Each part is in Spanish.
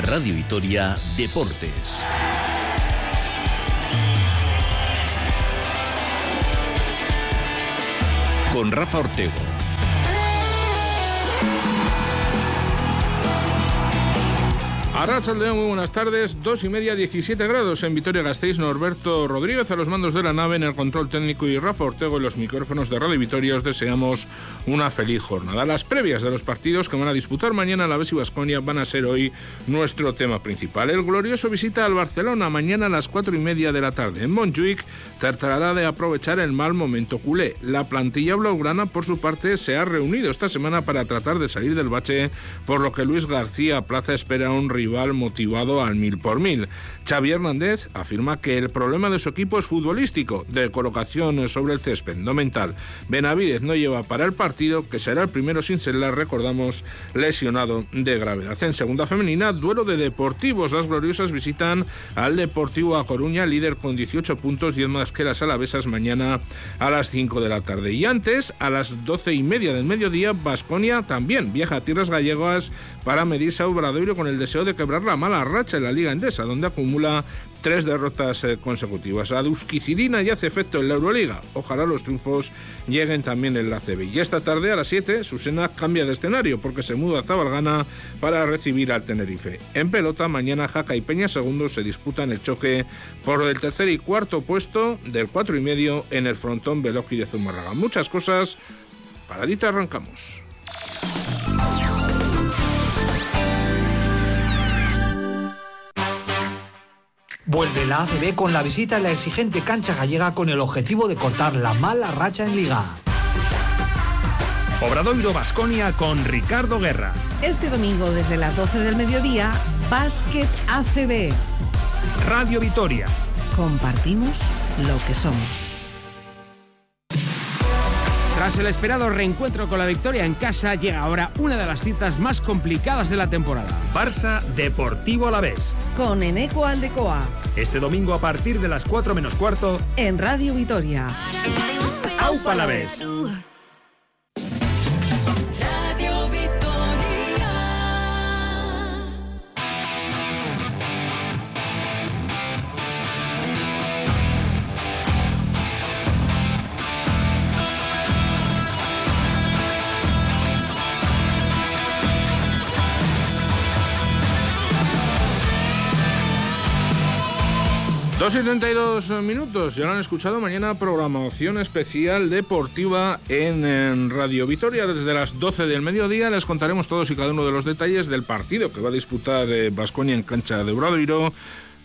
Radio Vitoria Deportes. Con Rafa Ortego. Arrachaldeón, muy buenas tardes. Dos y media, 17 grados en Vitoria-Gasteiz. Norberto Rodríguez a los mandos de la nave en el control técnico y Rafa Ortego en los micrófonos de Radio Vitoria. Os deseamos una feliz jornada. Las previas de los partidos que van a disputar mañana la Vez y Vasconia van a ser hoy nuestro tema principal. El glorioso visita al Barcelona mañana a las cuatro y media de la tarde. En Montjuic tratará de aprovechar el mal momento culé. La plantilla blaugrana, por su parte, se ha reunido esta semana para tratar de salir del bache, por lo que Luis García Plaza espera un rival motivado al mil por mil. Xavi Hernández afirma que el problema de su equipo es futbolístico, de colocación sobre el césped, no mental. Benavidez no lleva para el partido, que será el primero sin ser, recordamos, lesionado de gravedad. En segunda femenina, duelo de deportivos. Las gloriosas visitan al Deportivo A Coruña, líder con 18 puntos, 10 más que las alavesas mañana a las 5 de la tarde. Y antes, a las 12 y media del mediodía, Basconia también viaja a tierras gallegas para medirse a Obradoiro con el deseo de quebrar la mala racha en la Liga Endesa, donde acumula tres derrotas eh, consecutivas. La Duskicilina ya hace efecto en la Euroliga. Ojalá los triunfos lleguen también en la CB. Y esta tarde a las 7, Susena cambia de escenario porque se muda a Zabalgana para recibir al Tenerife. En pelota, mañana Jaca y Peña Segundo se disputan el choque por el tercer y cuarto puesto del cuatro y medio en el frontón Veloki de Zumárraga. Muchas cosas. Paradita arrancamos. Vuelve la ACB con la visita a la exigente cancha gallega con el objetivo de cortar la mala racha en liga. Obradoiro Basconia con Ricardo Guerra. Este domingo desde las 12 del mediodía, Básquet ACB. Radio Vitoria. Compartimos lo que somos. Tras el esperado reencuentro con la victoria en casa, llega ahora una de las citas más complicadas de la temporada. Barça Deportivo a la vez con Eneco Aldecoa. Este domingo a partir de las 4 menos cuarto en Radio Vitoria. ¡Aupa la vez! 2 y 32 minutos, ya lo han escuchado, mañana programación especial deportiva en, Radio Vitoria desde las 12 del mediodía. Les contaremos todos y cada uno de los detalles del partido que va a disputar Vasconia eh, en cancha de Bradoiro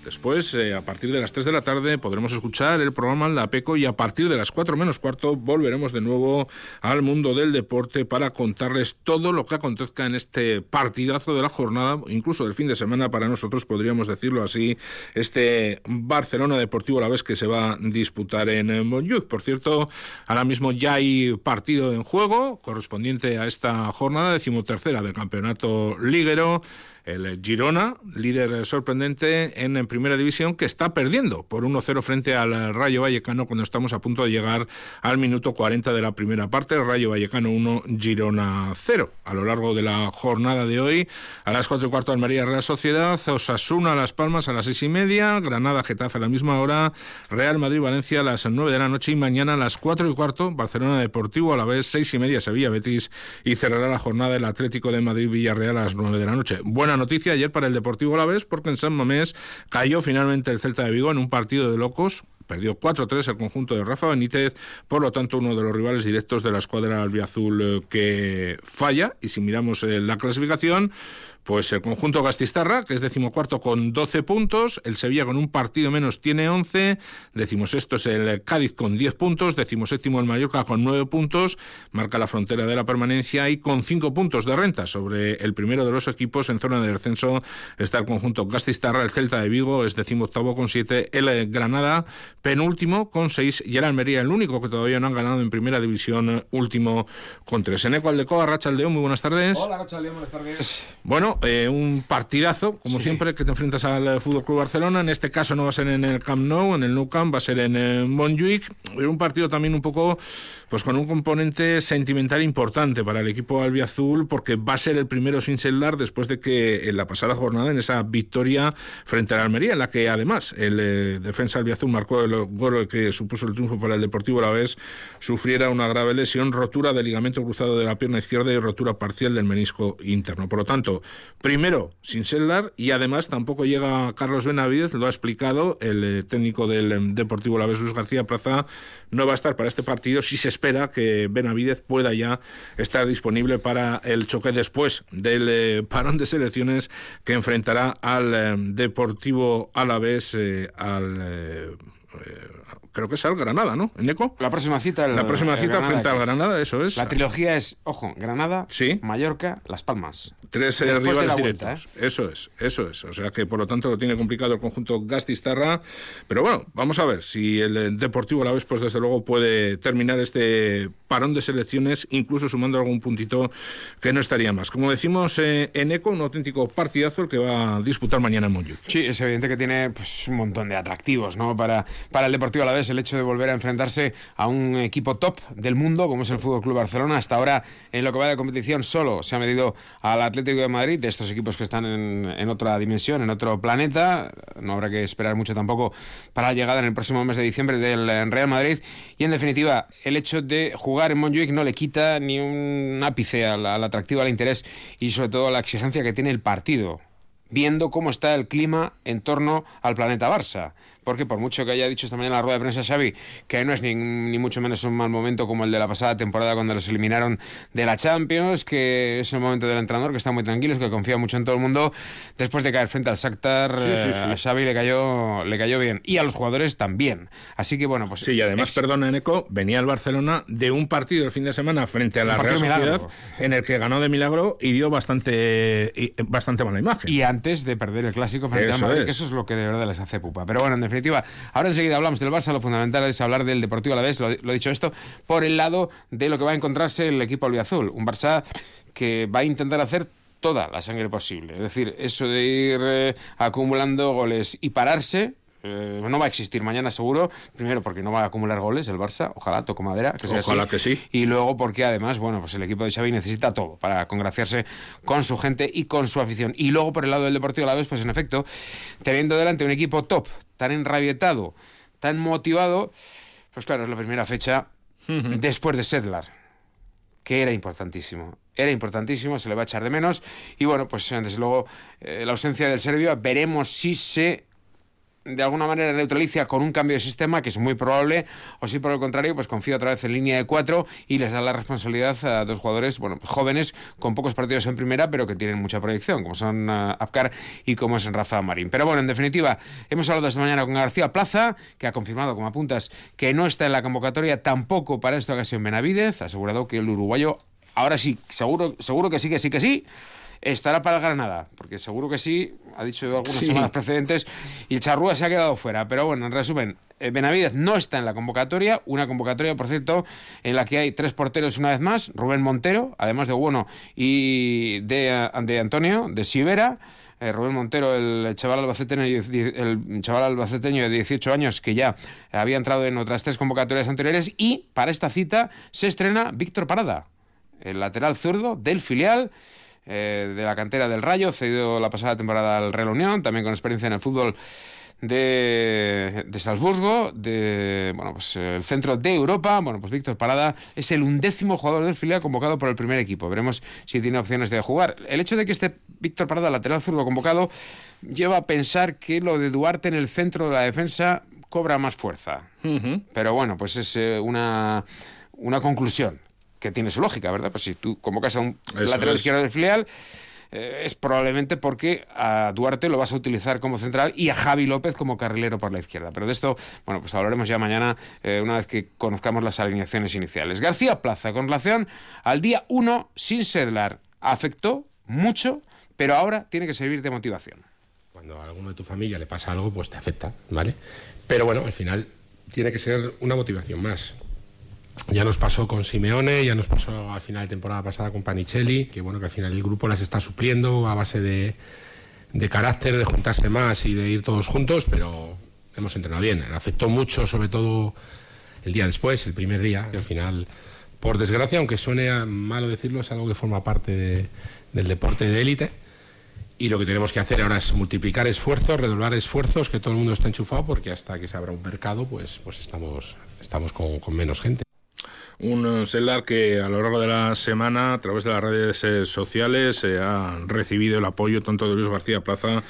Después, eh, a partir de las 3 de la tarde, podremos escuchar el programa La Peco y a partir de las 4 menos cuarto volveremos de nuevo al mundo del deporte para contarles todo lo que acontezca en este partidazo de la jornada, incluso del fin de semana para nosotros, podríamos decirlo así, este Barcelona Deportivo a la vez que se va a disputar en Montjuic. Por cierto, ahora mismo ya hay partido en juego correspondiente a esta jornada decimotercera del campeonato liguero el Girona, líder sorprendente en, primera división, que está perdiendo por 1-0 frente al Rayo Vallecano cuando estamos a punto de llegar al minuto 40 de la primera parte. Rayo Vallecano 1, Girona 0. A lo largo de la jornada de hoy, a las 4 y cuarto Almería Real Sociedad, Osasuna Las Palmas a las 6 y media, Granada Getafe a la misma hora, Real Madrid Valencia a las 9 de la noche y mañana a las 4 y cuarto Barcelona Deportivo a la vez 6 y media Sevilla Betis y cerrará la jornada el Atlético de Madrid Villarreal a las 9 de la noche. Buena noticia ayer para el Deportivo Alavés porque en San Mamés cayó finalmente el Celta de Vigo en un partido de locos. Perdió 4-3 el conjunto de Rafa Benítez, por lo tanto uno de los rivales directos de la escuadra albiazul eh, que falla. Y si miramos eh, la clasificación, pues el conjunto Gastistarra, que es decimocuarto con 12 puntos, el Sevilla con un partido menos tiene 11, decimosexto es el Cádiz con 10 puntos, decimoséptimo el Mallorca con 9 puntos, marca la frontera de la permanencia y con 5 puntos de renta sobre el primero de los equipos en zona de descenso está el conjunto Gastistarra, el Celta de Vigo es decimoctavo con 7, el Granada penúltimo con 6 y el Almería el único que todavía no han ganado en primera división último con 3. En Ecual de Coa, Racha León, muy buenas tardes. Hola Racha León, buenas tardes. Bueno, bueno, eh, un partidazo, como siempre, que te enfrentas al Fútbol Club Barcelona. En este caso no va a ser en el Camp Nou, en el Nou Camp, va a ser en eh, Montjuic. Un partido también un poco pues con un componente sentimental importante para el equipo albiazul porque va a ser el primero sin celular después de que en la pasada jornada en esa victoria frente a la Almería en la que además el eh, defensa albiazul marcó el gol que supuso el triunfo para el Deportivo a la vez sufriera una grave lesión, rotura del ligamento cruzado de la pierna izquierda y rotura parcial del menisco interno. Por lo tanto, primero sin celular y además tampoco llega Carlos Benavidez, lo ha explicado el eh, técnico del eh, Deportivo la Luis García Plaza no va a estar para este partido si se espera que Benavidez pueda ya estar disponible para el choque después del eh, parón de selecciones que enfrentará al eh, Deportivo Alavés eh, al creo que es al Granada, ¿no? ¿Eco? La próxima cita. la próxima cita frente al Granada, eso es. La trilogía es, ojo, Granada, Mallorca, Las Palmas. Tres eh, rivales directos. ¿eh? Eso es, eso es. O sea que por lo tanto lo tiene complicado el conjunto Gastistarra. Pero bueno, vamos a ver si el eh, Deportivo a la vez, pues desde luego puede terminar este parón de selecciones, incluso sumando algún puntito que no estaría más. Como decimos en ECO, un auténtico partidazo el que va a disputar mañana en Montjuic. Sí, es evidente que tiene pues, un montón de atractivos ¿no? para, para el Deportivo a la vez el hecho de volver a enfrentarse a un equipo top del mundo como es el Fútbol Club Barcelona. Hasta ahora, en lo que va de competición, solo se ha medido al Atlético de Madrid, de estos equipos que están en, otra dimensión, en otro planeta. No habrá que esperar mucho tampoco para la llegada en el próximo mes de diciembre del Real Madrid. Y en definitiva, el hecho de jugar en Montjuic no le quita ni un ápice al, al atractivo, al interés y sobre todo a la exigencia que tiene el partido viendo cómo está el clima en torno al planeta Barça porque por mucho que haya dicho esta mañana en la rueda de prensa Xavi que no es ni, mucho menos un mal momento como el de la pasada temporada cuando los eliminaron de la Champions, que es el momento del entrenador que está muy tranquilo, que confía mucho en todo el mundo, después de caer frente al Shakhtar, eh, a Xavi le cayó, le cayó bien y a los jugadores también. Así que bueno, pues Sí, y además, perdona Eneco, venía el Barcelona de un partido el fin de semana frente a la Real Sociedad en el que ganó de milagro y dio bastante bastante mala imagen. Y antes de perder el clásico frente a Madrid, que eso es lo que de verdad les hace pupa. Pero bueno, en definitiva Ahora enseguida hablamos del Barça, lo fundamental es hablar del Deportivo a la vez, lo, he dicho esto, por el lado de lo que va a encontrarse el equipo albiazul. Un Barça que va a intentar hacer toda la sangre posible. Es decir, eso de ir eh, acumulando goles y pararse, eh, no va a existir mañana seguro, primero porque no va a acumular goles el Barça, ojalá, toco madera, que ojalá que sí. Y luego porque además, bueno, pues el equipo de Xavi necesita todo para congraciarse con su gente y con su afición. Y luego por el lado del Deportivo a la vez, pues en efecto, teniendo delante un equipo top, tan enrabietado, tan motivado, pues claro, es la primera fecha después de Sedlar que era importantísimo. Era importantísimo, se le va a echar de menos. Y bueno, pues desde luego eh, la ausencia del serbio, veremos si se de alguna manera neutraliza con un cambio de sistema, que es muy probable, o si por el contrario, pues confía otra vez en línea de cuatro y les da la responsabilidad a dos jugadores, bueno, jóvenes, con pocos partidos en primera, pero que tienen mucha proyección, como son uh, Apcar y como es Rafa Marín. Pero bueno, en definitiva, hemos hablado esta mañana con García Plaza, que ha confirmado, como apuntas, que no está en la convocatoria tampoco para esta ocasión Benavidez, ha asegurado que el uruguayo, ahora sí, seguro, seguro que sí, que sí, que sí, estará para el Granada, porque seguro que sí, ha dicho algunas semanas precedentes, y Charrúa se ha quedado fuera. Pero bueno, en resumen, eh, Benavidez no está en la convocatoria, una convocatoria, por cierto, en la que hay tres porteros una vez más, Rubén Montero, además de Bueno y de, de Antonio, de Sivera. Eh, Rubén Montero, el chaval albaceteño, el chaval albaceteño de 18 años que ya había entrado en otras tres convocatorias anteriores y para esta cita se estrena Víctor Parada, el lateral zurdo del filial eh, de la cantera del Rayo, cedido la pasada temporada al Real Unión, también con experiencia en el fútbol de, de, Salzburgo, de bueno, pues el centro de Europa. Bueno, pues Víctor Parada es el undécimo jugador del filial convocado por el primer equipo. Veremos si tiene opciones de jugar. El hecho de que este Víctor Parada, lateral zurdo convocado, lleva a pensar que lo de Duarte en el centro de la defensa cobra más fuerza. Pero bueno, pues es eh, una, una conclusión que tiene su lógica, ¿verdad? Pues si tú convocas a un lateral izquierdo del filial, eh, es probablemente porque a Duarte lo vas a utilizar como central y a Javi López como carrilero por la izquierda. Pero de esto, bueno, pues hablaremos ya mañana, eh, una vez que conozcamos las alineaciones iniciales. García Plaza, con relación al día 1 sin Sedlar, afectó mucho, pero ahora tiene que servir de motivación. Cuando a alguno de tu familia le pasa algo, pues te afecta, ¿vale? Pero bueno, al final tiene que ser una motivación más Ya nos pasó con Simeone, ya nos pasó al final de temporada pasada con Panicelli, que bueno, que al final el grupo las está supliendo a base de, de carácter, de juntarse más y de ir todos juntos, pero hemos entrenado bien. Afectó mucho, sobre todo el día después, el primer día, y al final, por desgracia, aunque suene malo decirlo, es algo que forma parte de- del deporte de élite. Y lo que tenemos que hacer ahora es multiplicar esfuerzos, redoblar esfuerzos, que todo el mundo está enchufado, porque hasta que se abra un mercado, pues, pues estamos, estamos con menos gente. Un Seldar que a lo largo de la semana, a través de las redes eh, sociales, eh, ha recibido el apoyo tanto de Luis García Plaza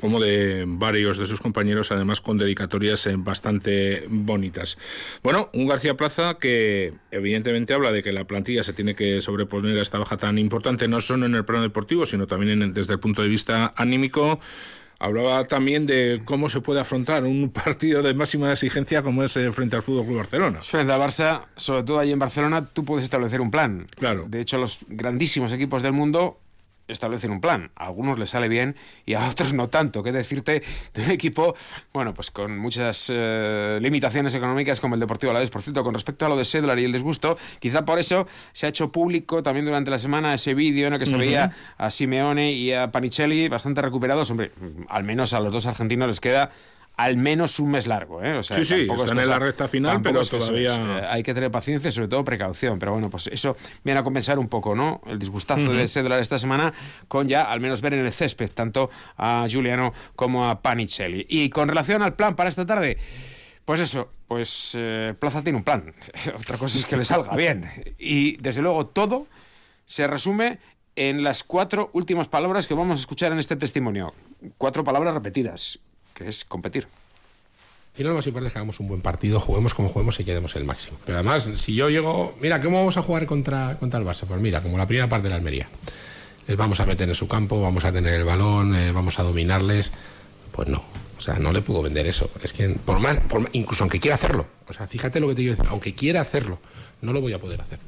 como de varios de sus compañeros, además con dedicatorias eh, bastante bonitas. Bueno, un García Plaza que evidentemente habla de que la plantilla se tiene que sobreponer a esta baja tan importante, no solo en el plano deportivo, sino también en desde el punto de vista anímico. Hablaba también de cómo se puede afrontar un partido de máxima exigencia como es eh, frente al Fútbol Club Barcelona. Frente al Barça, sobre todo allí en Barcelona, tú puedes establecer un plan. Claro. De hecho, los grandísimos equipos del mundo establecen un plan. A algunos les sale bien y a otros no tanto. ¿Qué decirte de un equipo, bueno, pues con muchas eh, limitaciones económicas como el Deportivo Alavés? Por cierto, con respecto a lo de Sedlar y el disgusto, quizá por eso se ha hecho público también durante la semana ese vídeo en el que se veía a Simeone y a Panicelli bastante recuperados. Hombre, al menos a los dos argentinos les queda al menos un mes largo, ¿eh? O sea, Sí, sí, es están en la recta final, pero es que eso todavía- es, eh, hay que tener paciencia y sobre todo precaución. Pero bueno, pues eso viene a compensar un poco, ¿no? El disgustazo de ese dólar esta semana con ya al menos ver en el césped tanto a Giuliano como a Panicelli. Y con relación al plan para esta tarde, pues eso, pues eh, Plaza tiene un plan. Otra cosa es que le salga bien. Y desde luego todo se resume en las cuatro últimas palabras que vamos a escuchar en este testimonio. Cuatro palabras repetidas, es competir. Al final más importante es que hagamos un buen partido, juguemos como juguemos y quedemos el máximo. Pero además, si yo llego, mira, ¿cómo vamos a jugar contra, contra el Barça? Pues mira, como la primera parte de la Almería. Les vamos a meter en su campo, vamos a tener el balón, eh, vamos a dominarles. Pues no, o sea, no le puedo vender eso. Es que por más, por incluso aunque quiera hacerlo, o sea, fíjate lo que te quiero decir, aunque quiera hacerlo, no lo voy a poder hacer.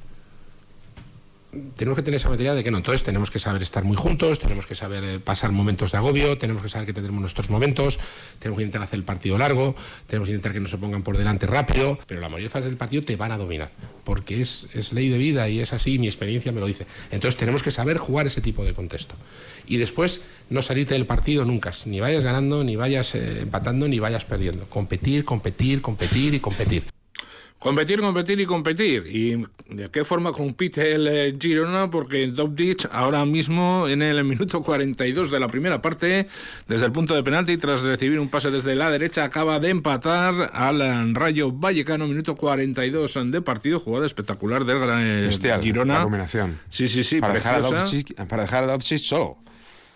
Tenemos que tener esa mentalidad de que no, entonces tenemos que saber estar muy juntos, tenemos que saber eh, pasar momentos de agobio, tenemos que saber que tenemos nuestros momentos, tenemos que intentar hacer el partido largo, tenemos que intentar que no se pongan por delante rápido, pero la mayoría de fases del partido te van a dominar, porque es, es ley de vida y es así, mi experiencia me lo dice. Entonces tenemos que saber jugar ese tipo de contexto. Y después no salirte del partido nunca, ni vayas ganando, ni vayas eh, empatando, ni vayas perdiendo. Competir, competir, competir y competir. Competir, competir y competir. ¿Y de qué forma compite el eh, Girona? Porque Dobdic ahora mismo en el minuto 42 de la primera parte, desde el punto de penalti, tras recibir un pase desde la derecha, acaba de empatar al eh, Rayo Vallecano, minuto 42 de partido, jugada espectacular del eh, Bestial, Girona. la combinación. Sí, sí, sí, para, dejar a preciosa. Lovchik- para dejar a Lovchik solo.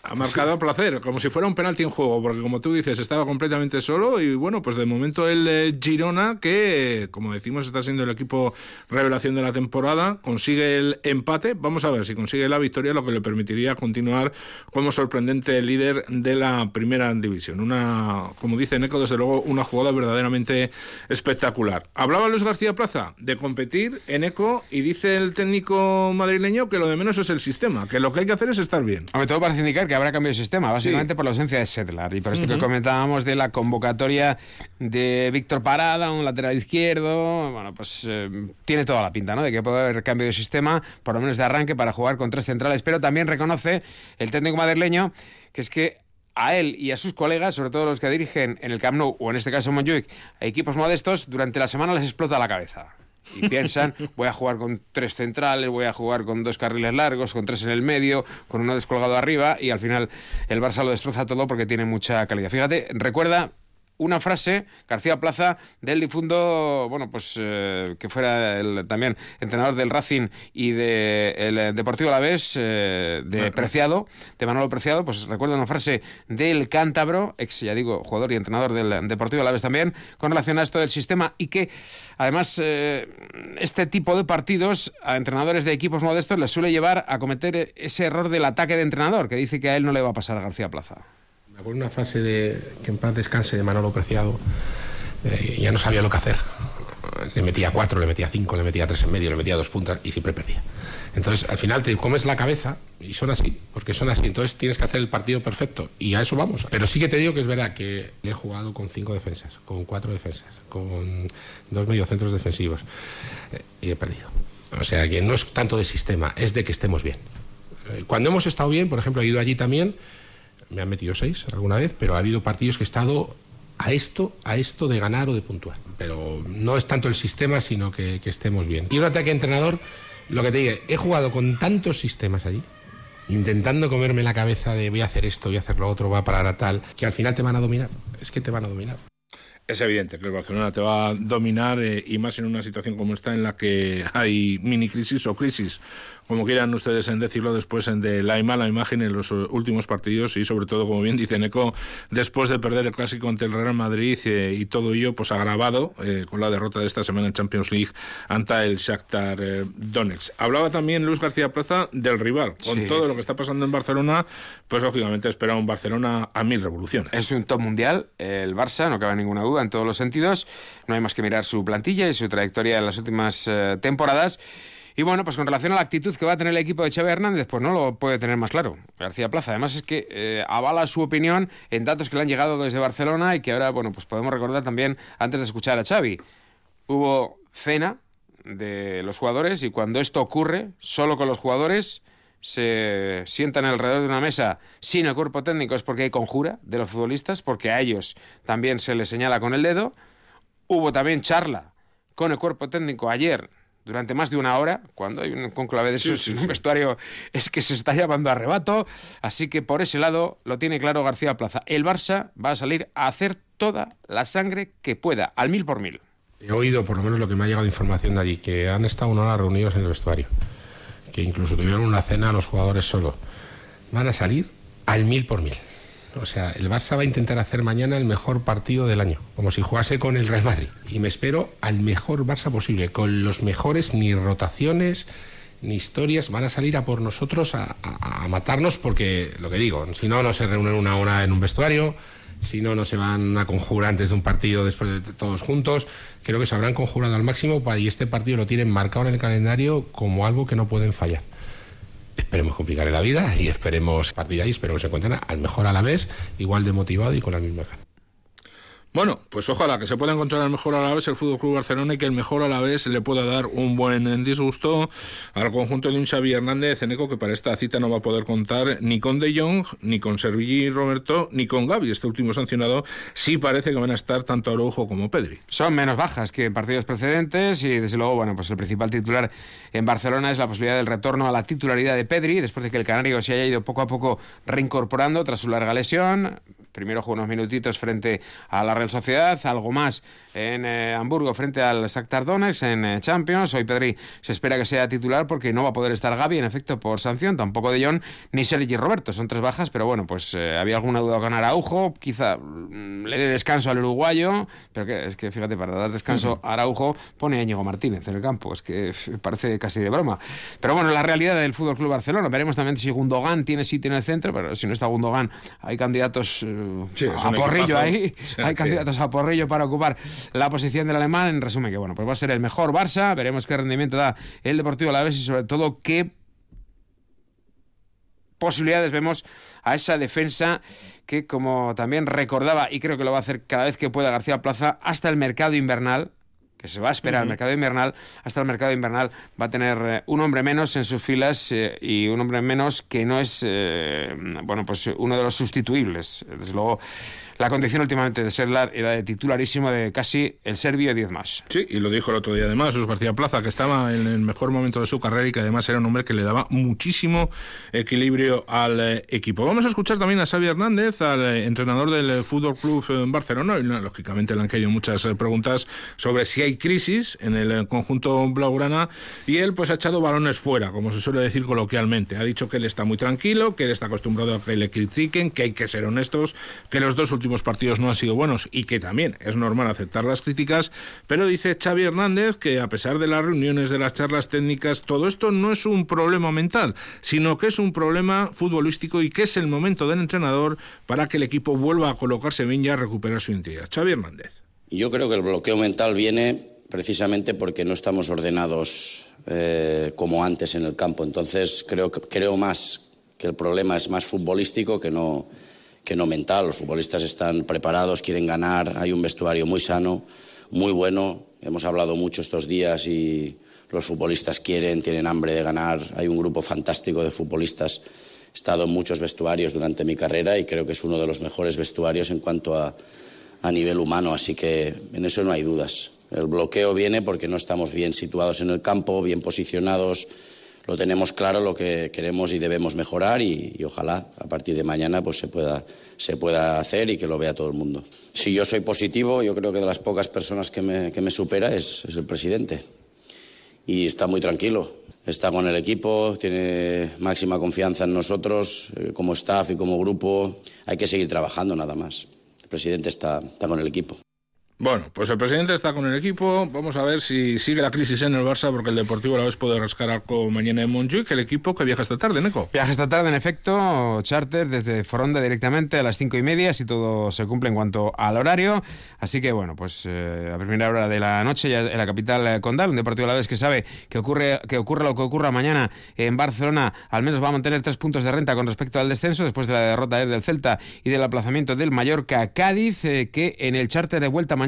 Ha marcado a placer, como si fuera un penalti en juego, porque como tú dices, estaba completamente solo y bueno, pues de momento el eh, Girona, que como decimos está siendo el equipo revelación de la temporada, consigue el empate, vamos a ver si consigue la victoria, lo que le permitiría continuar como sorprendente líder de la primera división. Una, como dice Neco, desde luego una jugada verdaderamente espectacular. Hablaba Luis García Plaza de competir en Eco y dice el técnico madrileño que lo de menos es el sistema, que lo que hay que hacer es estar bien. Hombre, todo parece indicar que habrá cambio de sistema, básicamente Sí. por la ausencia de Sedlar. Y por esto que comentábamos de la convocatoria de Víctor Parada, un lateral izquierdo, bueno, pues eh, tiene toda la pinta, ¿no? De que puede haber cambio de sistema, por lo menos de arranque, para jugar con tres centrales. Pero también reconoce el técnico madrileño que es que a él y a sus colegas, sobre todo los que dirigen en el Camp Nou, o en este caso Montjuic, a equipos modestos, durante la semana les explota la cabeza. Y piensan, voy a jugar con tres centrales, voy a jugar con dos carriles largos, con tres en el medio, con uno descolgado arriba, y al final el Barça lo destroza todo porque tiene mucha calidad. Fíjate, recuerda una frase, García Plaza, del difundo, bueno, pues eh, que fuera el, también entrenador del Racing y del eh, Deportivo Alavés, eh, de Preciado, de Manolo Preciado, pues recuerda una frase del Cántabro, ex, ya digo, jugador y entrenador del Deportivo Alavés también, con relación a esto del sistema y que además eh, este tipo de partidos a entrenadores de equipos modestos les suele llevar a cometer ese error del ataque de entrenador, que dice que a él no le va a pasar a García Plaza. Acuerdo una frase de que en paz descanse de Manolo Preciado. eh, ya no sabía lo que hacer. le metía cuatro, le metía cinco, le metía tres en medio, le metía dos puntas y siempre perdía. Entonces, al final te comes la cabeza y son así, porque son así. Entonces tienes que hacer el partido perfecto y a eso vamos. Pero sí que te digo que es verdad que he jugado con cinco defensas, con cuatro defensas, con dos mediocentros defensivos eh, y he perdido. O sea que no es tanto de sistema, es de que estemos bien. Eh, Cuando hemos estado bien, por ejemplo, he ido allí también, me han metido seis alguna vez, pero ha habido partidos que he estado a esto, a esto de ganar o de puntuar. Pero no es tanto el sistema, sino que, que estemos bien. Y un ataque entrenador, lo que te digo, he jugado con tantos sistemas allí, intentando comerme la cabeza de voy a hacer esto, voy a hacer lo otro, va a parar a tal, que al final te van a dominar. Es que te van a dominar. Es evidente que el Barcelona te va a dominar eh, y más en una situación como esta en la que hay mini crisis o crisis, como quieran ustedes en decirlo después en de la mala imagen en los eh, últimos partidos y sobre todo, como bien dice Neco, después de perder el clásico ante el Real Madrid eh, y todo ello pues agravado eh, con la derrota de esta semana en Champions League ante el Shakhtar eh, Donetsk. Hablaba también Luis García Plaza del rival, con Sí. todo lo que está pasando en Barcelona, pues lógicamente espera un Barcelona a mil revoluciones. Es un top mundial, el Barça, no cabe ninguna duda en todos los sentidos. No hay más que mirar su plantilla y su trayectoria en las últimas eh, temporadas. Y bueno, pues con relación a la actitud que va a tener el equipo de Xavi Hernández, pues no lo puede tener más claro. García Plaza, además es que eh, avala su opinión en datos que le han llegado desde Barcelona y que ahora, bueno, pues podemos recordar también antes de escuchar a Xavi. Hubo cena de los jugadores y cuando esto ocurre, solo con los jugadores se sientan alrededor de una mesa sin el cuerpo técnico es porque hay conjura de los futbolistas, porque a ellos también se les señala con el dedo. Hubo también charla con el cuerpo técnico ayer durante más de una hora, cuando hay un conclave de esos en un vestuario es que se está llamando a arrebato, así que por ese lado lo tiene claro García Plaza. El Barça va a salir a hacer toda la sangre que pueda, al mil por mil. He oído, por lo menos lo que me ha llegado de información de allí, que han estado una hora reunidos en el vestuario, que incluso tuvieron una cena los jugadores solo. Van a salir al mil por mil. O sea, el Barça va a intentar hacer mañana el mejor partido del año, como si jugase con el Real Madrid. Y me espero al mejor Barça posible, con los mejores, ni rotaciones, ni historias. Van a salir a por nosotros a, matarnos porque, lo que digo, si no, no se reúnen una hora en un vestuario, si no, no se van a conjurar antes de un partido después de todos juntos. Creo que se habrán conjurado al máximo y este partido lo tienen marcado en el calendario como algo que no pueden fallar. Esperemos complicarle la vida y esperemos partir de ahí, espero que se encuentren al mejor a la vez, igual de motivado y con la misma ganas. Bueno, pues ojalá que se pueda encontrar el mejor a la vez el Fútbol Club Barcelona y que el mejor a la vez le pueda dar un buen disgusto al conjunto de un Xavi Hernández Eneco que para esta cita no va a poder contar ni con De Jong, ni con Sergi Roberto, ni con Gaby. Este último sancionado sí parece que van a estar tanto Araujo como Pedri. Son menos bajas que en partidos precedentes y desde luego, bueno, pues el principal titular en Barcelona es la posibilidad del retorno a la titularidad de Pedri después de que el canario se haya ido poco a poco reincorporando tras su larga lesión. Primero jugó unos minutitos frente a la Real Sociedad, algo más en eh, Hamburgo frente al Shakhtar Donetsk en eh, Champions. Hoy Pedri se espera que sea titular porque no va a poder estar Gaby, en efecto, por sanción, tampoco de Jong ni Sergi Roberto. Son tres bajas, pero bueno, pues eh, había alguna duda con Araujo, quizá mm, le dé descanso al uruguayo, pero que, es que fíjate, para dar descanso a Araujo pone a Íñigo Martínez en el campo, es que parece casi de broma. Pero bueno, la realidad del Fútbol Club Barcelona, veremos también si Gundogan tiene sitio en el centro, pero si no está Gundogan, hay candidatos eh, Sí, a porrillo equipazo. ahí, hay candidatos a porrillo para ocupar la posición del alemán. En resumen, que bueno, pues va a ser el mejor Barça, veremos qué rendimiento da el Deportivo Alavés y sobre todo qué posibilidades vemos a esa defensa que, como también recordaba, y creo que lo va a hacer cada vez que pueda García Plaza, hasta el mercado invernal, que se va a esperar el mercado invernal, hasta el mercado invernal va a tener eh, un hombre menos en sus filas eh, y un hombre menos que no es, eh, bueno, pues uno de los sustituibles. Desde luego, la condición últimamente de Sedlar era de titularísimo de casi el serbio 10 más. Sí, y lo dijo el otro día además Jesús García Plaza, que estaba en el mejor momento de su carrera y que además era un hombre que le daba muchísimo equilibrio al eh, equipo. Vamos a escuchar también a Xavi Hernández, al eh, entrenador del eh, Fútbol Club eh, Barcelona. Y, lógicamente le han caído muchas preguntas sobre si hay crisis en el conjunto blaugrana y él pues ha echado balones fuera, como se suele decir coloquialmente. Ha dicho que él está muy tranquilo, que él está acostumbrado a que le critiquen, que hay que ser honestos, que los dos últimos partidos no han sido buenos y que también es normal aceptar las críticas, pero dice Xavi Hernández que a pesar de las reuniones, de las charlas técnicas, todo esto no es un problema mental, sino que es un problema futbolístico y que es el momento del entrenador para que el equipo vuelva a colocarse bien y a recuperar su identidad. Xavi Hernández. Yo creo que el bloqueo mental viene precisamente porque no estamos ordenados eh, como antes en el campo. Entonces creo, creo más que el problema es más futbolístico que no, que no mental. Los futbolistas están preparados, quieren ganar, hay un vestuario muy sano, muy bueno. Hemos hablado mucho estos días y los futbolistas quieren, tienen hambre de ganar. Hay un grupo fantástico de futbolistas. He estado en muchos vestuarios durante mi carrera y creo que es uno de los mejores vestuarios en cuanto a, a nivel humano, así que en eso no hay dudas. El bloqueo viene porque no estamos bien situados en el campo, bien posicionados, lo tenemos claro lo que queremos y debemos mejorar y, ojalá a partir de mañana pues se pueda, se pueda hacer y que lo vea todo el mundo. Si yo soy positivo, yo creo que de las pocas personas que me, que me supera es, es el presidente y está muy tranquilo. Está con el equipo, tiene máxima confianza en nosotros, eh, como staff y como grupo. Hay que seguir trabajando nada más. El presidente está, está con el equipo. Bueno, pues el presidente está con el equipo. Vamos a ver si sigue la crisis en el Barça, porque el Deportivo a la vez puede rascar algo mañana en Montjuic. El equipo que viaja esta tarde, Neco. Viaja esta tarde, en efecto, charter desde Foronda directamente a las cinco y media, si todo se cumple en cuanto al horario. Así que, bueno, pues eh, a primera hora de la noche ya en la capital eh, condal, un Deportivo a la vez que sabe que ocurre, que ocurra lo que ocurra mañana en Barcelona, al menos va a mantener tres puntos de renta con respecto al descenso, después de la derrota del Celta y del aplazamiento del Mallorca a Cádiz, eh, que en el charter de vuelta mañana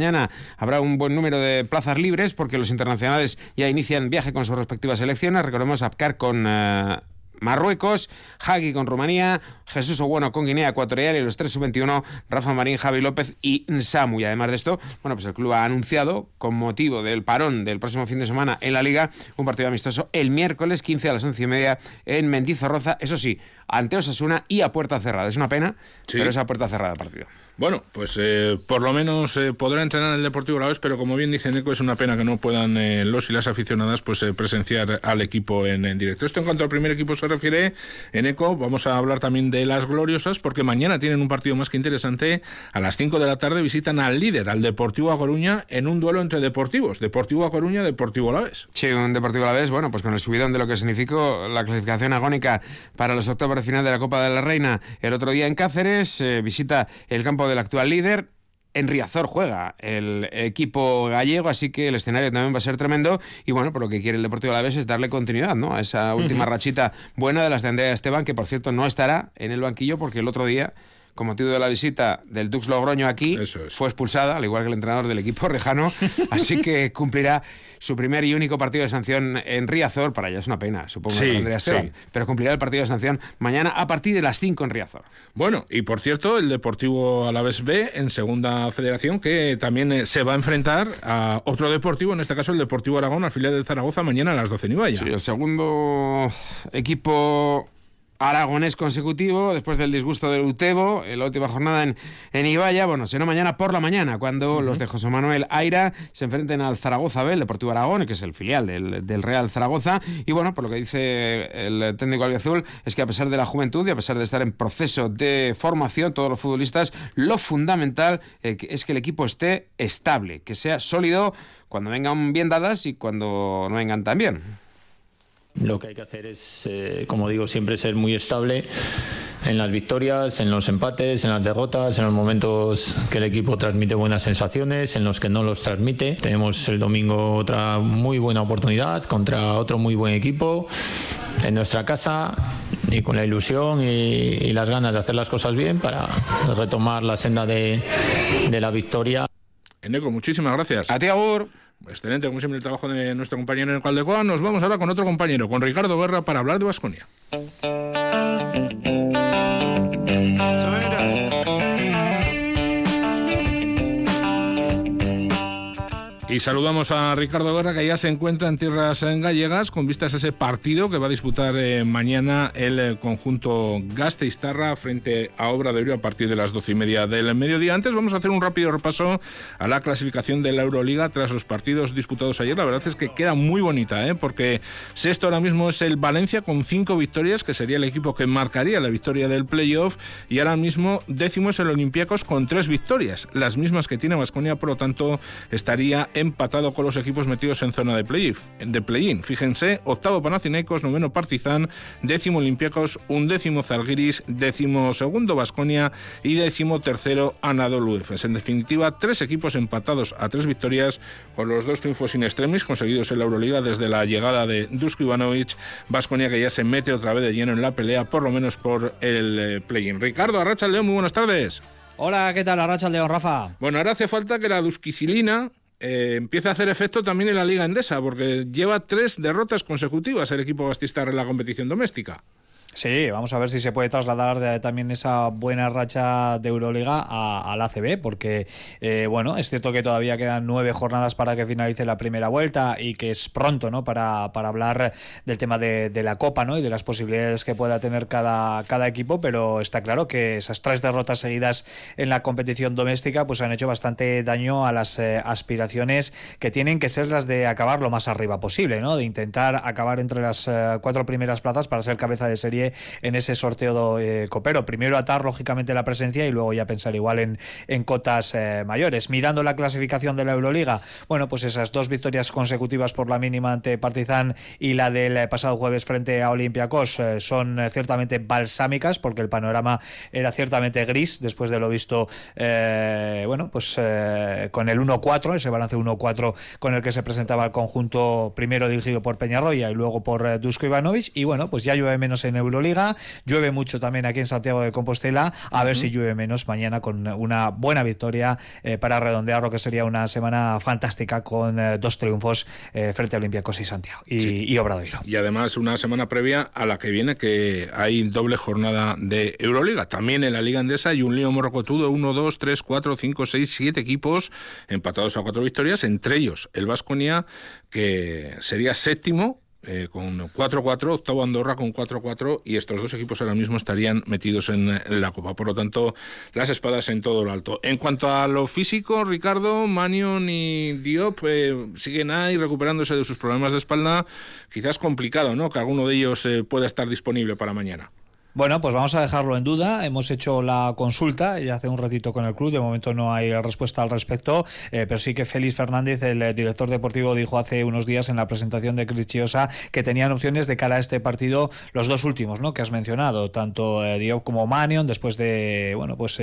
habrá un buen número de plazas libres porque los internacionales ya inician viaje con sus respectivas selecciones. Recordemos Apcar con uh, Marruecos, Hagi con Rumanía, Jesús Obueno con Guinea Ecuatorial y los tres sub-21, Rafa Marín, Javi López y Samu. Y además de esto, bueno, pues el club ha anunciado, con motivo del parón del próximo fin de semana en la Liga, un partido amistoso el miércoles 15 a las 11 y media en Mendizorroza. Eso sí, ante Osasuna y a puerta cerrada. Es una pena, sí. pero es a puerta cerrada el partido. Bueno, pues eh, por lo menos eh, podrá entrenar el Deportivo Alavés, pero como bien dice Neco, es una pena que no puedan eh, los y las aficionadas pues eh, presenciar al equipo en, directo. Esto en cuanto al primer equipo se refiere, en ECO vamos a hablar también de las gloriosas, porque mañana tienen un partido más que interesante. A las 5 de la tarde visitan al líder, al Deportivo A Coruña, en un duelo entre deportivos. Deportivo A Coruña, Deportivo Alavés. Sí, un Deportivo Alavés, bueno, pues con el subidón de lo que significó la clasificación agónica para los octavos de final de la Copa de la Reina el otro día en Cáceres, visita el campo del actual líder, en Riazor juega el equipo gallego, así que el escenario también va a ser tremendo. Y bueno, por lo que quiere el Deportivo Alavés es darle continuidad ¿no? a esa última uh -huh. rachita buena de las de Andrea Esteban, que por cierto no estará en el banquillo porque el otro día con motivo de la visita del Dux Logroño aquí, es. fue expulsada, al igual que el entrenador del equipo rejano, así que cumplirá su primer y único partido de sanción en Riazor, para ella es una pena, supongo, sí, Andrea Esteban, sí. pero cumplirá el partido de sanción mañana a partir de las 5 en Riazor. Bueno, y por cierto, el Deportivo Alavés B en segunda federación, que también se va a enfrentar a otro deportivo, en este caso el Deportivo Aragón, al filial de Zaragoza, mañana a las 12 en Ibaya. Sí, el segundo equipo aragonés consecutivo después del disgusto del Utebo en la última jornada en, en Ibaya. Bueno, será mañana por la mañana cuando uh -huh. los de José Manuel Aira se enfrenten al Zaragoza B, el Deportivo Aragón, que es el filial del, del, Real Zaragoza. Y bueno, por lo que dice el técnico albiazul es que a pesar de la juventud y a pesar de estar en proceso de formación, todos los futbolistas, lo fundamental eh, es que el equipo esté estable, que sea sólido cuando vengan bien dadas y cuando no vengan tan bien. Lo que hay que hacer es, eh, como digo, siempre ser muy estable en las victorias, en los empates, en las derrotas, en los momentos que el equipo transmite buenas sensaciones, en los que no los transmite. Tenemos el domingo otra muy buena oportunidad contra otro muy buen equipo en nuestra casa y con la ilusión y, y las ganas de hacer las cosas bien para retomar la senda de, de la victoria. Eneco, muchísimas gracias. A ti, Agur. Excelente, como siempre, el trabajo de nuestro compañero en el Caldecoa. Nos vamos ahora con otro compañero, con Ricardo Guerra, para hablar de Vasconia. Y saludamos a Ricardo Guerra, que ya se encuentra en tierras gallegas con vistas a ese partido que va a disputar eh, mañana el eh, conjunto Gasteiztarra frente a Obra de Oro a partir de las doce y media del mediodía. Antes vamos a hacer un rápido repaso a la clasificación de la Euroliga tras los partidos disputados ayer. La verdad es que queda muy bonita, ¿eh? porque sexto ahora mismo es el Valencia con cinco victorias, que sería el equipo que marcaría la victoria del playoff, y ahora mismo décimo es el Olympiacos con tres victorias, las mismas que tiene Vasconia, por lo tanto estaría empatado con los equipos metidos en zona de play-in. De play Fíjense, octavo Panathinaikos, noveno Partizan, décimo Olympiacos, undécimo Zalgiris, décimo segundo Basconia y décimo tercero Anadolu Efes. En definitiva, tres equipos empatados a tres victorias con los dos triunfos in extremis conseguidos en la Euroliga desde la llegada de Dusko Ivanovic, Basconia que ya se mete otra vez de lleno en la pelea, por lo menos por el eh, play-in. Ricardo Arracha León, muy buenas tardes. Hola, ¿qué tal? Arracha León, Rafa. Bueno, ahora hace falta que la dusquicilina eh, empiece a hacer efecto también en la Liga Endesa, porque lleva tres derrotas consecutivas el equipo gastistar en la competición doméstica. Sí, vamos a ver si se puede trasladar también esa buena racha de Euroliga a, al ACB, porque eh, bueno, es cierto que todavía quedan nueve jornadas para que finalice la primera vuelta y que es pronto, ¿no? Para, para hablar del tema de, la Copa, ¿no? Y de las posibilidades que pueda tener cada, cada equipo, pero está claro que esas tres derrotas seguidas en la competición doméstica, pues han hecho bastante daño a las eh, aspiraciones que tienen que ser las de acabar lo más arriba posible, ¿no? De intentar acabar entre las eh, cuatro primeras plazas para ser cabeza de serie en ese sorteo eh, copero. Primero atar, lógicamente, la presencia y luego ya pensar igual en, en cotas eh, mayores. Mirando la clasificación de la Euroliga, bueno, pues esas dos victorias consecutivas por la mínima ante Partizan y la del pasado jueves frente a Olympiacos eh, son ciertamente balsámicas porque el panorama era ciertamente gris después de lo visto, bueno, pues con el 1-4, ese balance 1-4 con el que se presentaba el conjunto primero dirigido por Peñarroya y luego por Dusko Ivanovic y bueno, pues ya llueve menos en Euroliga Euroliga. Llueve mucho también aquí en Santiago de Compostela. A ver si llueve menos mañana con una buena victoria eh, para redondear lo que sería una semana fantástica con eh, dos triunfos eh, frente a Olympiacos y Santiago y, y, Obradoiro. Y además una semana previa a la que viene que hay doble jornada de Euroliga. También en la Liga Andesa hay un lío morrocotudo, 1, 2, 3, 4, 5, 6, 7 equipos empatados a cuatro victorias, entre ellos el Vasconia, que sería séptimo eh, con 4-4, octavo Andorra con 4-4 y estos dos equipos ahora mismo estarían metidos en, la Copa. Por lo tanto, las espadas en todo lo alto. En cuanto a lo físico, Ricardo, Manion y Diop eh, siguen ahí recuperándose de sus problemas de espalda. Quizás complicado, ¿no? Que alguno de ellos eh, pueda estar disponible para mañana. Bueno, pues vamos a dejarlo en duda. Hemos hecho la consulta ya hace un ratito con el club. De momento no hay respuesta al respecto, eh, pero sí que Félix Fernández, el eh, director deportivo, dijo hace unos días en la presentación de Chiosa que tenían opciones de cara a este partido los dos últimos, ¿no? Que has mencionado, tanto eh, Diop como Manion, después de, bueno, pues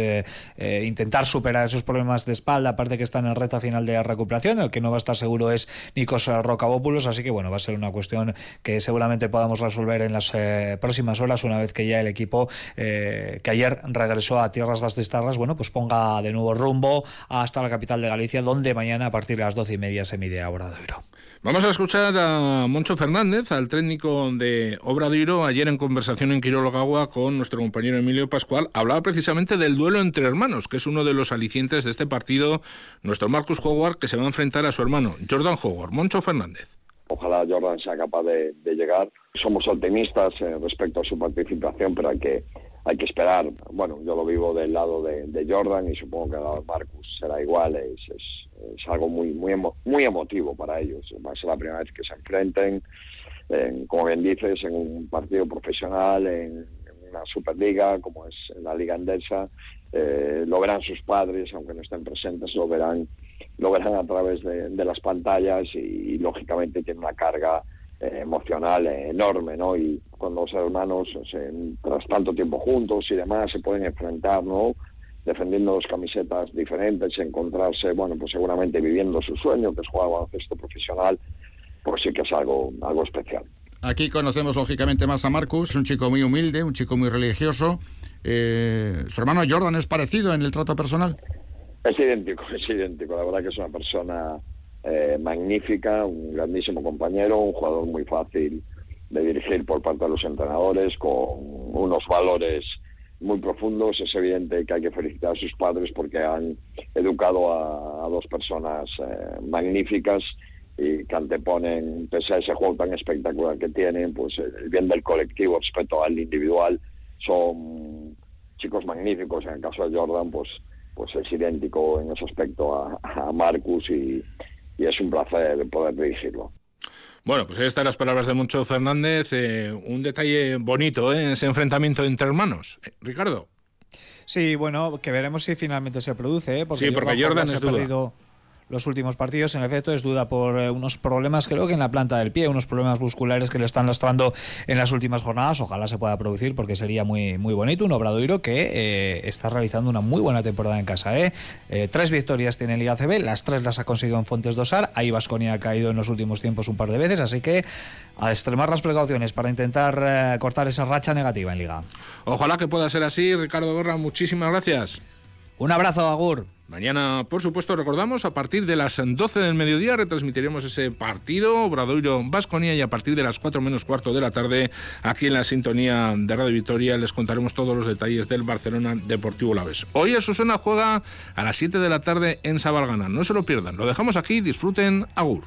intentar superar esos problemas de espalda, aparte que están en recta final de recuperación. El que no va a estar seguro es Nikos Rocabópulos, así que bueno, va a ser una cuestión que seguramente podamos resolver en las próximas horas una vez que ya el equipo eh, que ayer regresó a Tierras Gastistarras, bueno, pues ponga de nuevo rumbo hasta la capital de Galicia, donde mañana a partir de las doce y media se mide a Obradoiro. Vamos a escuchar a Moncho Fernández, al técnico de Obradoiro, ayer en conversación en Quirologagua con nuestro compañero Emilio Pascual, hablaba precisamente del duelo entre hermanos, que es uno de los alicientes de este partido, nuestro Marcus Howard, que se va a enfrentar a su hermano, Jordan Howard. Moncho Fernández. Ojalá Jordan sea capaz de, llegar. Somos optimistas eh, respecto a su participación, pero hay que hay que esperar. Bueno, yo lo vivo del lado de, Jordan y supongo que el lado de Marcus será igual. Es, es, algo muy muy muy emotivo para ellos. Va a ser la primera vez que se enfrenten, como bien dices, en un partido profesional, en, una Superliga como es la Liga Endesa. Eh, lo verán sus padres, aunque no estén presentes, lo verán lo verán a través de, las pantallas y, lógicamente tiene una carga eh, emocional enorme, ¿no? Y cuando los hermanos, tras tanto tiempo juntos y demás, se pueden enfrentar, ¿no? Defendiendo dos camisetas diferentes, encontrarse, bueno, pues seguramente viviendo su sueño, que es jugar baloncesto profesional, pues sí que es algo, algo especial. Aquí conocemos lógicamente más a Marcus, un chico muy humilde, un chico muy religioso. Eh, ¿Su hermano Jordan es parecido en el trato personal? Es idéntico, es idéntico. La verdad que es una persona eh, magnífica, un grandísimo compañero, un jugador muy fácil de dirigir por parte de los entrenadores, con unos valores muy profundos. Es evidente que hay que felicitar a sus padres porque han educado a, dos personas eh, magníficas y que anteponen, pese a ese juego tan espectacular que tienen, pues el bien del colectivo respecto al individual. Son chicos magníficos. En el caso de Jordan, pues pues es idéntico en ese aspecto a, Marcus y, es un placer poder dirigirlo. Bueno, pues ahí están las palabras de Moncho Fernández. Eh, un detalle bonito, ¿eh? ese enfrentamiento entre hermanos. Eh, Ricardo. Sí, bueno, que veremos si finalmente se produce. Porque sí, porque Jordan es duda. Los últimos partidos. En efecto, es duda por eh, unos problemas, creo que en la planta del pie, unos problemas musculares que le están lastrando en las últimas jornadas. Ojalá se pueda producir porque sería muy, muy bonito. Un Obradoiro que eh, está realizando una muy buena temporada en casa. ¿eh? tres victorias tiene en Liga CB, las tres las ha conseguido en Fontes Dosar. Ahí Vasconia ha caído en los últimos tiempos un par de veces, así que a extremar las precauciones para intentar cortar esa racha negativa en Liga. Ojalá que pueda ser así, Ricardo Guerra. Muchísimas gracias. Un abrazo, Agur. Mañana, por supuesto, recordamos, a partir de las 12 del mediodía retransmitiremos ese partido, Obradoiro Vasconia, y a partir de las 4 menos cuarto de la tarde, aquí en la sintonía de Radio Victoria, les contaremos todos los detalles del Barcelona Deportivo Laves. Hoy el Susana juega a las 7 de la tarde en Sabalgana. No se lo pierdan. Lo dejamos aquí, disfruten, Agur.